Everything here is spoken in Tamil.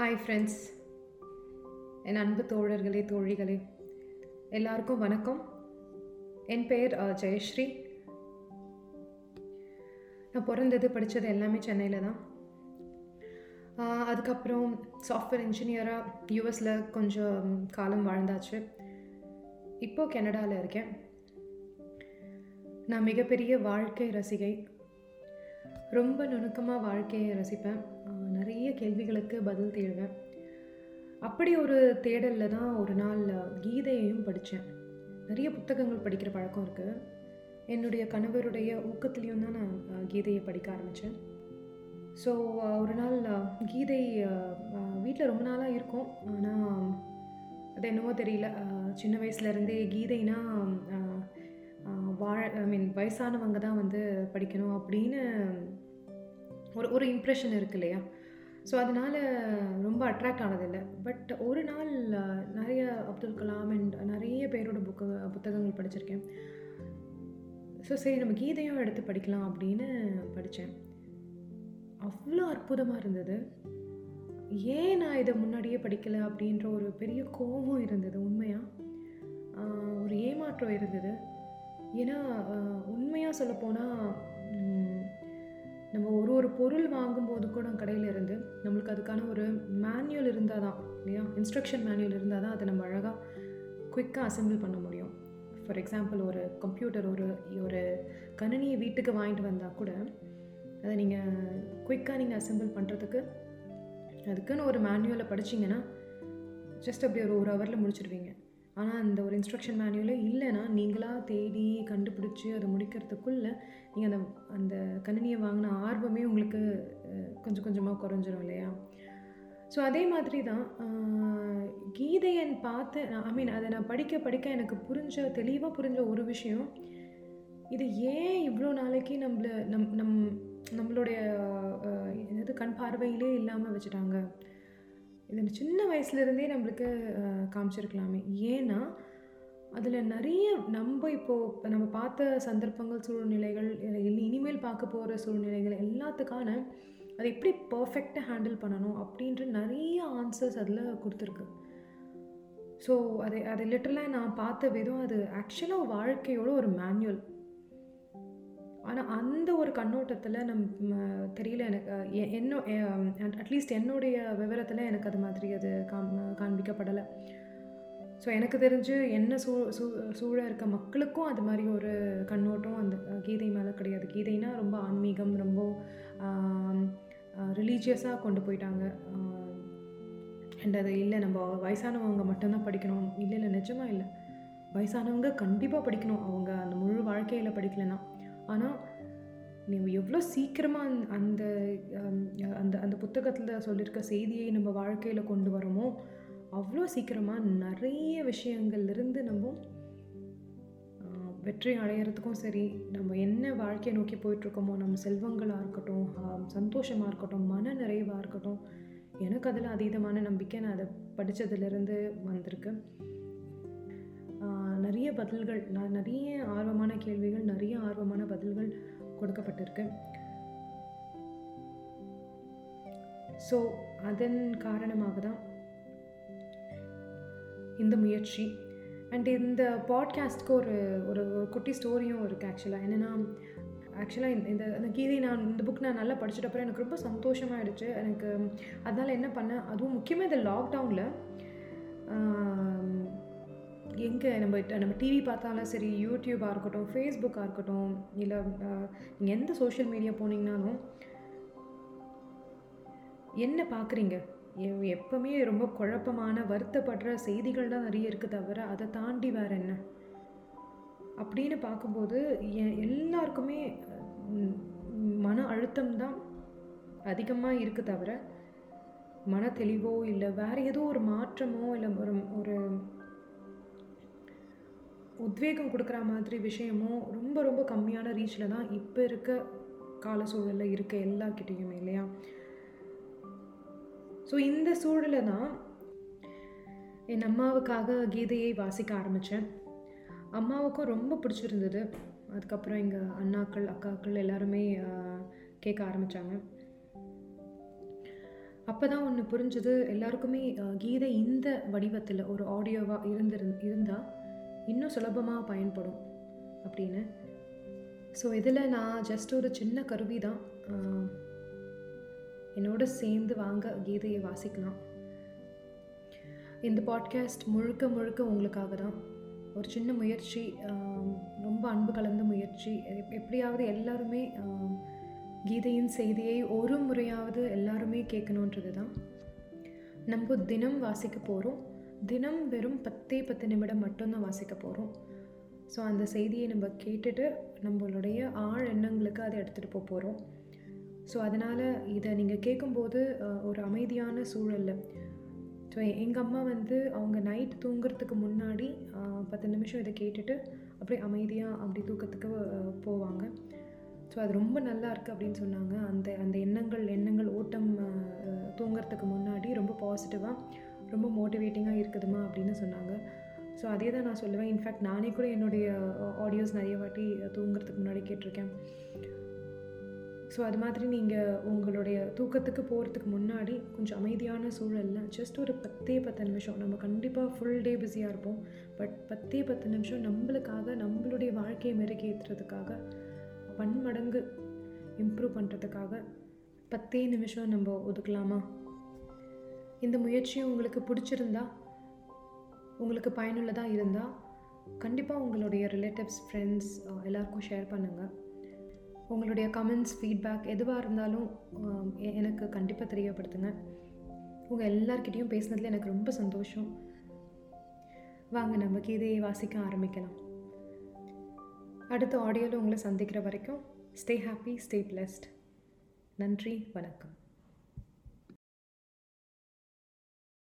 ஹாய் ஃப்ரெண்ட்ஸ் என் அன்பு தோழர்களே தோழிகளே எல்லாருக்கும் வணக்கம். என் பெயர் ஜெயஸ்ரீ. நான் பிறந்தது படித்தது எல்லாமே சென்னையில் தான். அதுக்கப்புறம் சாஃப்ட்வேர் இன்ஜினியராக யூஎஸில் கொஞ்சம் காலம் வாழ்ந்தாச்சு. இப்போது கனடாவில் இருக்கேன். நான் மிகப்பெரிய வாழ்க்கை ரசிகை. ரொம்ப நுணுக்கமாக வாழ்க்கையை ரசிப்பேன். நிறைய கேள்விகளுக்கு பதில் தேடுவேன். அப்படி ஒரு தேடலில் தான் ஒரு நாள் கீதையையும் படித்தேன் நிறைய புத்தகங்கள் படிக்கிற பழக்கம் இருக்குது என்னுடைய கணவருடைய ஊக்கத்துலேயும் தான் நான் கீதையை படிக்க ஆரம்பித்தேன் ஸோ ஒரு நாள் கீதை வீட்டில் ரொம்ப நாளாக இருக்கும். ஆனால் அது என்னவோ தெரியல. சின்ன வயசுலேருந்தே கீதைனா வாழ ஐ மீன் வயசானவங்க தான் வந்து படிக்கணும் அப்படின்னு ஒரு ஒரு இம்ப்ரெஷன் இருக்கு இல்லையா? ஸோ அதனால் ரொம்ப அட்ராக்ட் ஆனதில்லை பட் ஒரு நாள் நிறைய அப்துல் கலாம் அண்ட் நிறைய பேரோட புக்கு புத்தகங்கள் படிச்சிருக்கேன். ஸோ சரி நம்ம கீதையும் எடுத்து படிக்கலாம் அப்படின்னு படித்தேன் அவ்வளோ அற்புதமாக இருந்தது. ஏன் நான் இதை முன்னாடியே படிக்கலை அப்படின்ற ஒரு பெரிய கோபம் இருந்தது உண்மையாக ஒரு ஏமாற்றம் இருந்தது. ஏன்னா உண்மையாக சொல்லப்போனால் நம்ம ஒரு ஒரு பொருள் வாங்கும்போது கூட கடையில் இருந்து நம்மளுக்கு அதுக்கான ஒரு மேனுவல் இருந்தால் தான் இல்லையா? இன்ஸ்ட்ரக்ஷன் மேன்யூல் இருந்தால் தான் அதை நம்ம அழகாக குயிக்காக அசெம்பிள் பண்ண முடியும். ஃபார் எக்ஸாம்பிள் ஒரு கம்ப்யூட்டர் ஒரு ஒரு கணினியை வீட்டுக்கு வாங்கிட்டு வந்தால் கூட அதை நீங்கள் குயிக்காக நீங்கள் அசெம்பிள் பண்ணுறதுக்கு அதுக்குன்னு ஒரு மேனுவலை படிச்சீங்கன்னா ஜஸ்ட் அப்படி ஒரு ஒரு ஹவரில் முடிச்சிடுவீங்க ஆனால் அந்த ஒரு இன்ஸ்ட்ரக்ஷன் மேனுவலே இல்லைன்னா நீங்களாக தேடி கண்டுபிடிச்சி அதை முடிக்கிறதுக்குள்ளே நீங்கள் அந்த அந்த கணினியை வாங்கின ஆர்வமே உங்களுக்கு கொஞ்சம் கொஞ்சமாக குறைஞ்சிரும் இல்லையா? ஸோ அதே மாதிரி தான் ஆஹ், கீதையன் பார்த்து ஐ மீன் அதை நான் படிக்க படிக்க எனக்கு புரிஞ்ச தெளிவாக புரிஞ்ச ஒரு விஷயம் இது ஏன் இவ்வளோ நாளைக்கு நம்மள நம் நம் நம்மளுடைய ஆஹ், என்னது கண் பார்வையிலே இல்லாமல் வச்சுட்டாங்க? இதில் சின்ன வயசுலேருந்தே நம்மளுக்கு காமிச்சிருக்கலாமே. ஏன்னா அதில் நிறைய நம்ம இப்போது நம்ம பார்த்த சந்தர்ப்பங்கள் சூழ்நிலைகள் இல்லை இனிமேல் பார்க்க போகிற சூழ்நிலைகள் எல்லாத்துக்கான அதை எப்படி பர்ஃபெக்டாக ஹேண்டில் பண்ணணும் அப்படின்ற நிறைய ஆன்சர்ஸ் அதில் கொடுத்துருக்கு. ஸோ அதை அதை லிட்டரலாக நான் பார்த்த விதம் அது ஆக்சுவலாக வாழ்க்கையோட ஒரு மேனுவல் ஆனால் அந்த ஒரு கண்ணோட்டத்தில் நம்ம தெரியல எனக்கு எ- என்ன அட்லீஸ்ட் என்னுடைய விவரத்தில் எனக்கு அது மாதிரி அது காம் காண்பிக்கப்படலை. ஸோ எனக்கு தெரிஞ்சு என்ன சூ சூ சூழ இருக்க மக்களுக்கும் அது மாதிரி ஒரு கண்ணோட்டம் அந்த கீதை மேலே கிடையாது. கீதைனா ரொம்ப ஆன்மீகம் ரொம்ப ரிலீஜியஸாக கொண்டு போயிட்டாங்க. அண்ட் அது இல்லை நம்ம வயசானவங்க மட்டும்தான் படிக்கணும். இல்லை இல்லை நிஜமாக இல்லை. வயசானவங்க கண்டிப்பாக படிக்கணும். அவங்க அந்த முழு வாழ்க்கையில் படிக்கலைன்னா. ஆனால் நம்ம எவ்வளோ சீக்கிரமாக அந்த அந்த அந்த புத்தகத்தில் சொல்லியிருக்க செய்தியை நம்ம வாழ்க்கையில் கொண்டு வரோமோ அவ்வளோ சீக்கிரமாக நிறைய விஷயங்கள்லேருந்து நம்ம வெற்றி அடையிறதுக்கும் சரி நம்ம என்ன வாழ்க்கையை நோக்கி போயிட்டுருக்கோமோ நம்ம செல்வங்களாக இருக்கட்டும் சந்தோஷமாக இருக்கட்டும் மன நிறைவாக இருக்கட்டும் எனக்கு அதில் அதீதமான நம்பிக்கை நான் அதை படித்ததுலேருந்து வந்திருக்கு. நிறைய பதில்கள் நான் நிறைய ஆர்வமான கேள்விகள் நிறைய ஆர்வமான பதில்கள் கொடுக்கப்பட்டிருக்கு. ஸோ அதன் காரணமாக தான் இந்த முயற்சி. அண்ட் இந்த பாட்காஸ்ட்க்கு ஒரு ஒரு குட்டி ஸ்டோரியும் இருக்குது ஆக்சுவலாக என்னென்னா ஆக்சுவலாக இந்த இந்த கீதை நான் இந்த புக் நான் நல்லா படிச்சிட்ட அப்புறம் எனக்கு ரொம்ப சந்தோஷமாயிடுச்சு. எனக்கு அதனால் என்ன பண்ணேன் அதுவும் முக்கியமாக இந்த லாக்டவுனில் எங்கே நம்ம நம்ம டிவி பார்த்தாலும் சரி யூடியூபாக இருக்கட்டும் ஃபேஸ்புக்காக இருக்கட்டும் இல்லை நீங்கள் எந்த சோஷியல் மீடியா போனீங்கனாலும் என்ன பார்க்குறீங்க? எப்பவுமே ரொம்ப குழப்பமான வருத்தப்படுற செய்திகள் தான் நிறைய இருக்குது தவிர அதை தாண்டி வேறு என்ன? அப்படின்னு பார்க்கும்போது எல்லாருக்குமே மன அழுத்தம் தான் அதிகமாக இருக்குது தவிர மன தெளிவோ இல்லை வேறு ஏதோ ஒரு மாற்றமோ இல்லை ஒரு ஒரு உத்வேகம் கொடுக்குற மாதிரி விஷயமும் ரொம்ப ரொம்ப கம்மியான ரீச்சில் தான் இப்போ இருக்க கால சூழலில் இருக்க எல்லாக்கிட்டேயுமே இல்லையா? ஸோ இந்த சூழலை தான் என் அம்மாவுக்காக கீதையை வாசிக்க ஆரம்பித்தேன் அம்மாவுக்கும் ரொம்ப பிடிச்சிருந்தது. அதுக்கப்புறம் எங்கள் அண்ணாக்கள் அக்காக்கள் எல்லாருமே கேட்க ஆரம்பித்தாங்க அப்போ தான் ஒன்று புரிஞ்சுது. எல்லாருக்குமே கீதை இந்த வடிவத்தில் ஒரு ஆடியோவாக இருந்திரு இருந்தால் இன்னும் சுலபமாக பயன்படும் அப்படின்னு. ஸோ இதில் நான் ஜஸ்ட் ஒரு சின்ன கருவி தான். என்னோட சேர்ந்து வாங்க கீதையை வாசிக்கலாம். இந்த பாட்காஸ்ட் முழுக்க முழுக்க உங்களுக்காக தான். ஒரு சின்ன முயற்சி ரொம்ப அன்பு கலந்த முயற்சி. எப்படியாவது எல்லாருமே கீதையின் செய்தியை ஒரு முறையாவது எல்லாருமே கேட்கணுன்றது தான். நம்ம தினம் வாசிக்க போகிறோம் தினம் வெறும் பத்தே பத்து நிமிடம் மட்டும்தான் வாசிக்க போகிறோம் ஸோ அந்த செய்தியை நம்ம கேட்டுட்டு நம்மளுடைய ஆழ் எண்ணங்களுக்கு அதை எடுத்துகிட்டு போக போகிறோம் ஸோ அதனால் இதை நீங்கள் கேட்கும்போது ஒரு அமைதியான சூழல்ல. ஸோ எங்கள் அம்மா வந்து அவங்க நைட் தூங்குறதுக்கு முன்னாடி பத்து நிமிஷம் இதை கேட்டுட்டு அப்படியே அமைதியாக அப்படி தூக்கத்துக்கு போவாங்க. ஸோ அது ரொம்ப நல்லா இருக்குது அப்படின்னு சொன்னாங்க. அந்த அந்த எண்ணங்கள் எண்ணங்கள் ஓட்டம் தூங்குறதுக்கு முன்னாடி ரொம்ப பாசிட்டிவாக ரொம்ப மோட்டிவேட்டிங்காக இருக்குதுமா அப்படின்னு சொன்னாங்க. ஸோ அதே தான் நான் சொல்லுவேன். இன்ஃபேக்ட் நானே கூட என்னுடைய ஆடியோஸ் நிறைய வாட்டி தூங்குறதுக்கு முன்னாடி கேட்டிருக்கேன். ஸோ அது மாதிரி நீங்கள் உங்களுடைய தூக்கத்துக்கு போகிறதுக்கு முன்னாடி கொஞ்சம் அமைதியான சூழலில் ஜஸ்ட் ஒரு பத்தே பத்து நிமிஷம் நம்ம கண்டிப்பாக ஃபுல் டே பிஸியாக இருப்போம். பட் பத்தே பத்து நிமிஷம் நம்மளுக்காக நம்மளுடைய வாழ்க்கையை மெருகேற்றுறதுக்காக பன்மடங்கு இம்ப்ரூவ் பண்ணுறதுக்காக பத்தே நிமிஷம் நம்ம ஒதுக்கலாமா? இந்த முயற்சி உங்களுக்கு பிடிச்சிருந்தா உங்களுக்கு பயனுள்ளதாக இருந்தால் கண்டிப்பாக உங்களுடைய ரிலேட்டிவ்ஸ் ஃப்ரெண்ட்ஸ் எல்லாருக்கும் ஷேர் பண்ணுங்கள் உங்களுடைய கமெண்ட்ஸ் ஃபீட்பேக் எதுவாக இருந்தாலும் எனக்கு கண்டிப்பாக தெரியப்படுத்துங்க. உங்கள் எல்லார்கிட்டேயும் பேசுனதில் எனக்கு ரொம்ப சந்தோஷம். வாங்க நம்ம கீதையை வாசிக்க ஆரம்பிக்கலாம். அடுத்த ஆடியோவில் உங்களை சந்திக்கிற வரைக்கும் ஸ்டே ஹாப்பி ஸ்டே பிளஸ்ட் நன்றி வணக்கம்.